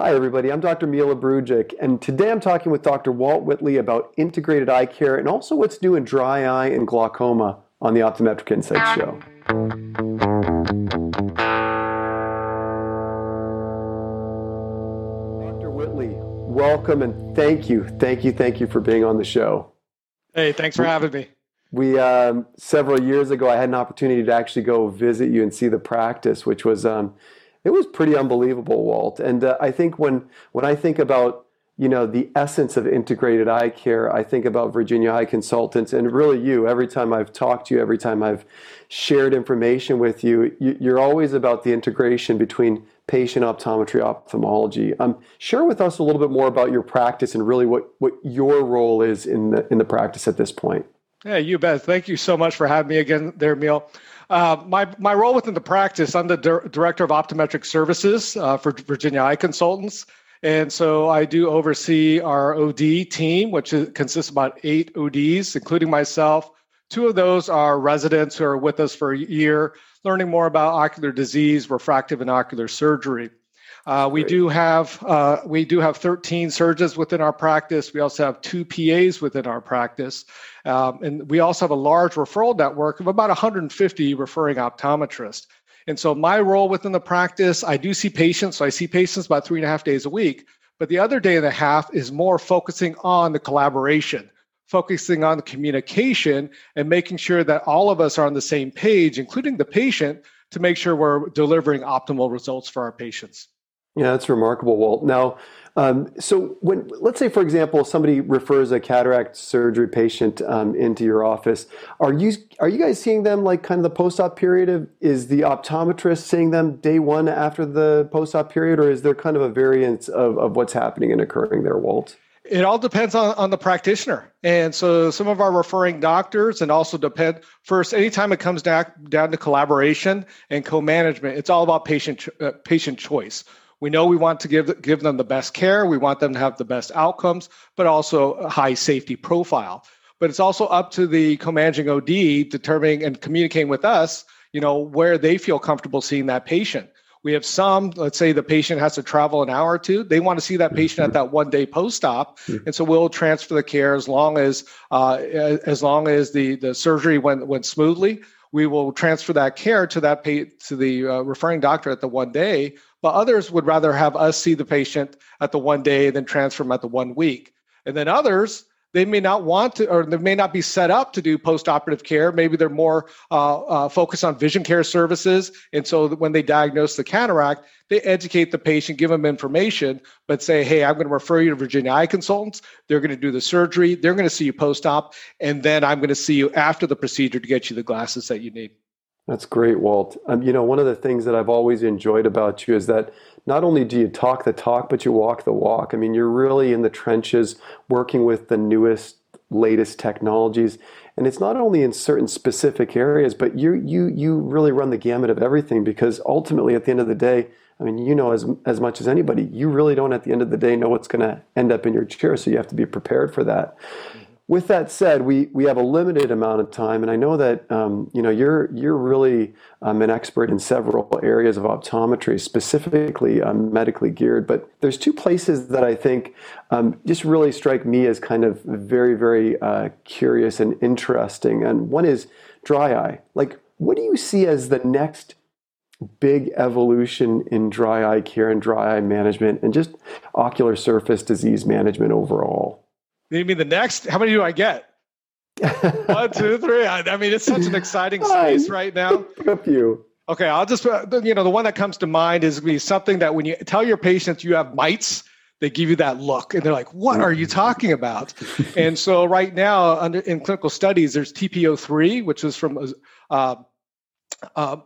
Hi, everybody. I'm Dr. Mile Brujic, and today I'm talking with Dr. Walt Whitley about integrated eye care and also what's new in dry eye and glaucoma on the Optometric Insights Show. Dr. Whitley, welcome and thank you, thank you, thank you for being on the show. Hey, thanks for having me. We um, several years ago, I had an opportunity to actually go visit you and see the practice, which was um, it was pretty unbelievable, Walt. And uh, I think when when I think about you know the essence of integrated eye care, I think about Virginia Eye Consultants and really you. Every time I've talked to you, every time I've shared information with you, you're always about the integration between patient optometry ophthalmology. Um, share with us a little bit more about your practice and really what, what your role is in the in the practice at this point. Yeah, you bet. Thank you so much for having me again there, Neil. Uh, my, my role within the practice, I'm the Dir- Director of Optometric Services uh, for Virginia Eye Consultants. And so I do oversee our OD team, which is, consists of about eight ODs, including myself. Two of those are residents who are with us for a year, learning more about ocular disease, refractive and ocular surgery. Uh, we do have uh, we do have 13 surgeons within our practice. We also have two PAs within our practice, um, and we also have a large referral network of about 150 referring optometrists. And so my role within the practice, I do see patients. So I see patients about three and a half days a week. But the other day and a half is more focusing on the collaboration, focusing on the communication, and making sure that all of us are on the same page, including the patient, to make sure we're delivering optimal results for our patients. Yeah, that's remarkable, Walt. Now, um, so when let's say, for example, somebody refers a cataract surgery patient um, into your office, are you are you guys seeing them like kind of the post-op period? Of, is the optometrist seeing them day one after the post-op period, or is there kind of a variance of, of what's happening and occurring there, Walt? It all depends on, on the practitioner. And so some of our referring doctors and also depend first, anytime it comes down, down to collaboration and co-management, it's all about patient uh, patient choice. We know we want to give give them the best care. We want them to have the best outcomes, but also a high safety profile. But it's also up to the co-managing OD determining and communicating with us, you know, where they feel comfortable seeing that patient. We have some, let's say the patient has to travel an hour or two. They want to see that patient at that one day post op, mm-hmm. and so we'll transfer the care as long as uh, as long as the the surgery went went smoothly. We will transfer that care to that pa- to the uh, referring doctor at the one day but others would rather have us see the patient at the one day than transfer them at the one week. And then others, they may not want to, or they may not be set up to do post-operative care. Maybe they're more uh, uh, focused on vision care services, and so when they diagnose the cataract, they educate the patient, give them information, but say, "Hey, I'm going to refer you to Virginia Eye Consultants. They're going to do the surgery. They're going to see you post-op, and then I'm going to see you after the procedure to get you the glasses that you need." That's great, Walt. Um, you know, one of the things that I've always enjoyed about you is that not only do you talk the talk, but you walk the walk. I mean, you're really in the trenches working with the newest, latest technologies. And it's not only in certain specific areas, but you you you really run the gamut of everything because ultimately at the end of the day, I mean, you know as as much as anybody, you really don't at the end of the day know what's going to end up in your chair, so you have to be prepared for that with that said, we we have a limited amount of time, and I know that um, you know you're you're really um, an expert in several areas of optometry, specifically um, medically geared. But there's two places that I think um, just really strike me as kind of very very uh, curious and interesting. And one is dry eye. Like, what do you see as the next big evolution in dry eye care and dry eye management, and just ocular surface disease management overall? You mean the next? How many do I get? One, two, three. I, I, mean, it's such an exciting space right now. A few. Okay, I'll just uh, you know the one that comes to mind is be something that when you tell your patients you have mites, they give you that look and they're like, "What are you talking about?" and so right now, under in clinical studies, there's TP-03, which is from uh, uh,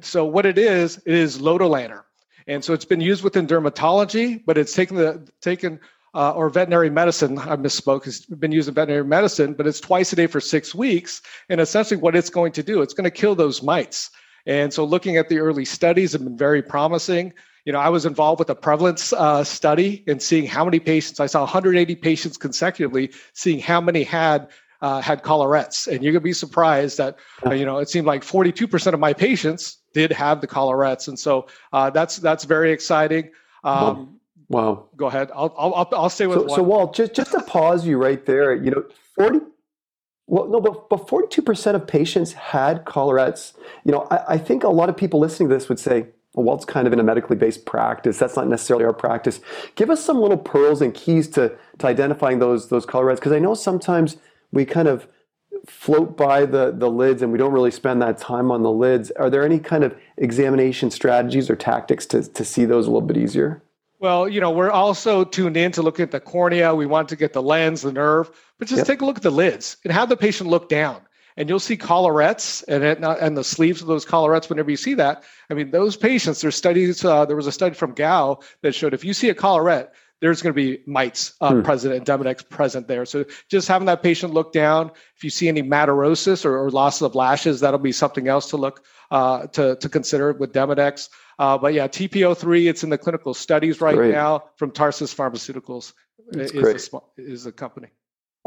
so what it is, it is lotilaner. And so it's been used within dermatology, but it's taken the taken uh, or veterinary medicine. I misspoke. It's been used in veterinary medicine, but it's twice a day for six weeks. And essentially, what it's going to do, it's going to kill those mites. And so, looking at the early studies have been very promising. You know, I was involved with a prevalence uh, study and seeing how many patients. I saw 180 patients consecutively, seeing how many had uh, had collarettes. And you're gonna be surprised that uh, you know it seemed like 42% of my patients did have the collarettes. And so uh, that's that's very exciting. Um, Wow. Go ahead. I'll I'll I'll stay with so, one. So Walt, just just to pause you right there, you know, forty. Well, no, but but forty two percent of patients had collarettes. You know, I, I think a lot of people listening to this would say, well, Walt's kind of in a medically based practice. That's not necessarily our practice. Give us some little pearls and keys to to identifying those those collarettes because I know sometimes we kind of float by the the lids and we don't really spend that time on the lids. Are there any kind of examination strategies or tactics to to see those a little bit easier? Well, you know, we're also tuned in to look at the cornea. We want to get the lens, the nerve, but just yep. take a look at the lids and have the patient look down. And you'll see collarettes and it, and the sleeves of those collarettes. Whenever you see that, I mean, those patients. There's studies. Uh, there was a study from Gao that showed if you see a collarette, there's going to be mites uh, hmm. present and Demodex present there. So just having that patient look down. If you see any madarosis or, or loss of lashes, that'll be something else to look uh, to to consider with Demodex. Uh, but yeah, TP-03, it's in the clinical studies right great. now from Tarsus Pharmaceuticals is a, is a company.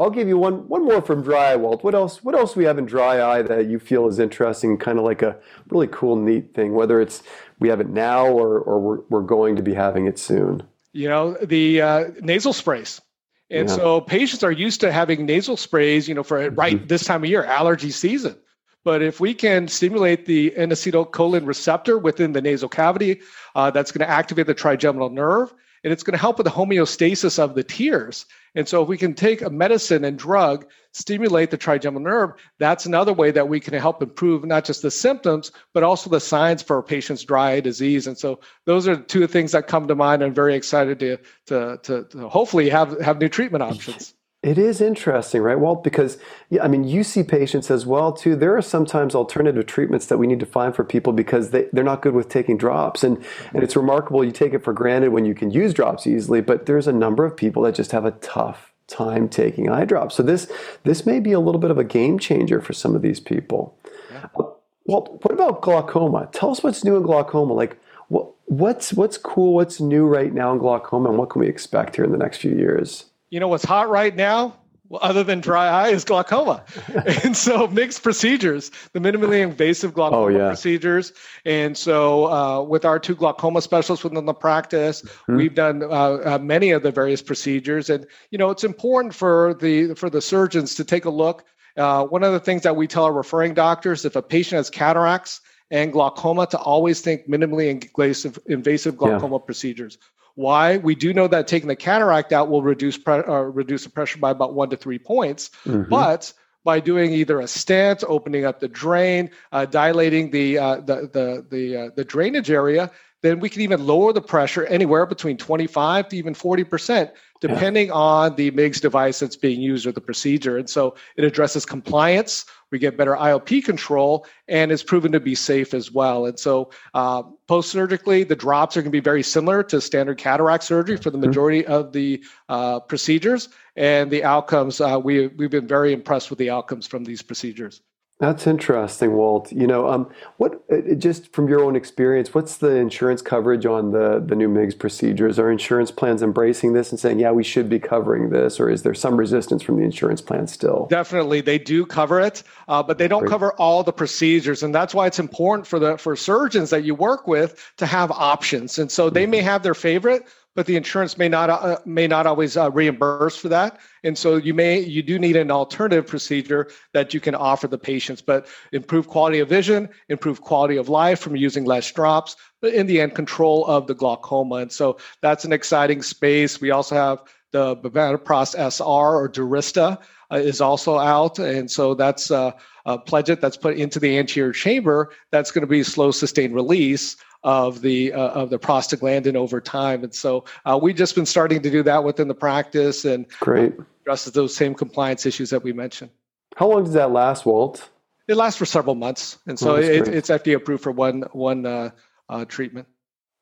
I'll give you one one more from dry eye, Walt. What else? What else we have in dry eye that you feel is interesting, kind of like a really cool, neat thing? Whether it's we have it now or or we're, we're going to be having it soon. You know the uh, nasal sprays, and yeah. so patients are used to having nasal sprays. You know, for right mm-hmm. this time of year, allergy season. But if we can stimulate the N-acetylcholine receptor within the nasal cavity, uh, that's going to activate the trigeminal nerve, and it's going to help with the homeostasis of the tears. And so, if we can take a medicine and drug, stimulate the trigeminal nerve, that's another way that we can help improve not just the symptoms, but also the signs for a patient's dry eye disease. And so, those are two things that come to mind. I'm very excited to, to, to, to hopefully have, have new treatment options. It is interesting, right, Walt? Because yeah, I mean, you see patients as well too. There are sometimes alternative treatments that we need to find for people because they, they're not good with taking drops, and and it's remarkable. You take it for granted when you can use drops easily, but there's a number of people that just have a tough time taking eye drops. So this this may be a little bit of a game changer for some of these people. Yeah. Uh, Walt, what about glaucoma? Tell us what's new in glaucoma. Like what, what's what's cool? What's new right now in glaucoma, and what can we expect here in the next few years? You know what's hot right now? Well, other than dry eye is glaucoma. and so MIGS procedures, the minimally invasive glaucoma oh, yeah. procedures. And so uh, with our two glaucoma specialists within the practice, mm-hmm. we've done uh, uh, many of the various procedures. And, you know, it's important for the, for the surgeons to take a look. Uh, one of the things that we tell our referring doctors, if a patient has cataracts and glaucoma, to always think minimally invasive, invasive glaucoma yeah. procedures. Why? We do know that taking the cataract out will reduce pre- uh, reduce the pressure by about one to three points, mm-hmm. but by doing either a stent, opening up the drain, uh, dilating the uh, the the the, uh, the drainage area, then we can even lower the pressure anywhere between 25 to even 40 percent depending yeah. on the MIGS device that's being used or the procedure. And so it addresses compliance. We get better IOP control, and it's proven to be safe as well. And so, uh, post surgically, the drops are going to be very similar to standard cataract surgery for the mm-hmm. majority of the uh, procedures. And the outcomes, uh, we, we've been very impressed with the outcomes from these procedures. That's interesting, Walt. You know, um, what uh, just from your own experience, what's the insurance coverage on the the new MIGS procedures? Are insurance plans embracing this and saying, yeah, we should be covering this, or is there some resistance from the insurance plan still? Definitely, they do cover it, uh, but they don't Great. cover all the procedures, and that's why it's important for the for surgeons that you work with to have options. And so they may mm-hmm. have their favorite, but the insurance may not uh, may not always uh, reimburse for that. And so you may you do need an alternative procedure that you can offer the patients but improve quality of vision improve quality of life from using less drops but in the end control of the glaucoma. And so that's an exciting space. We also have the Bimatoprost SR or Durysta uh, is also out and so that's uh, a pledget that's put into the anterior chamber that's going to be slow sustained release of the uh, of the prostaglandin over time. And so uh, we've just been starting to do that within the practice and great addresses those same compliance issues that we mentioned. How long does that last, Walt? It lasts for several months, and so oh, it, it's FDA approved for one one uh, uh, treatment.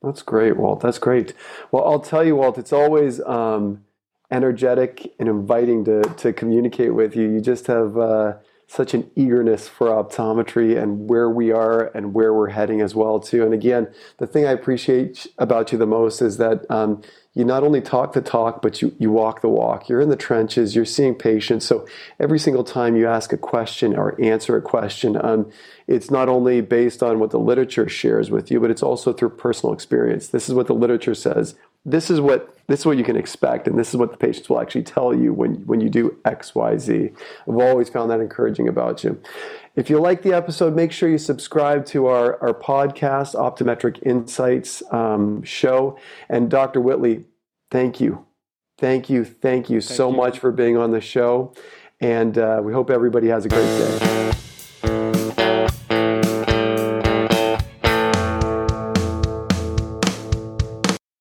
That's great, Walt. That's great. Well, I'll tell you, Walt. It's always um, energetic and inviting to to communicate with you. You just have uh, such an eagerness for optometry and where we are and where we're heading as well too. And again, the thing I appreciate about you the most is that um, you not only talk the talk, but you, you walk the walk. You're in the trenches, you're seeing patients. So every single time you ask a question or answer a question, um, it's not only based on what the literature shares with you, but it's also through personal experience. This is what the literature says. This is what this is what you can expect, and this is what the patients will actually tell you when when you do X, Y, Z. I've always found that encouraging about you. If you like the episode, make sure you subscribe to our, our podcast, Optometric Insights um, show. And Dr. Whitley, thank you. Thank you. Thank you thank so you. much for being on the show. And uh, we hope everybody has a great day.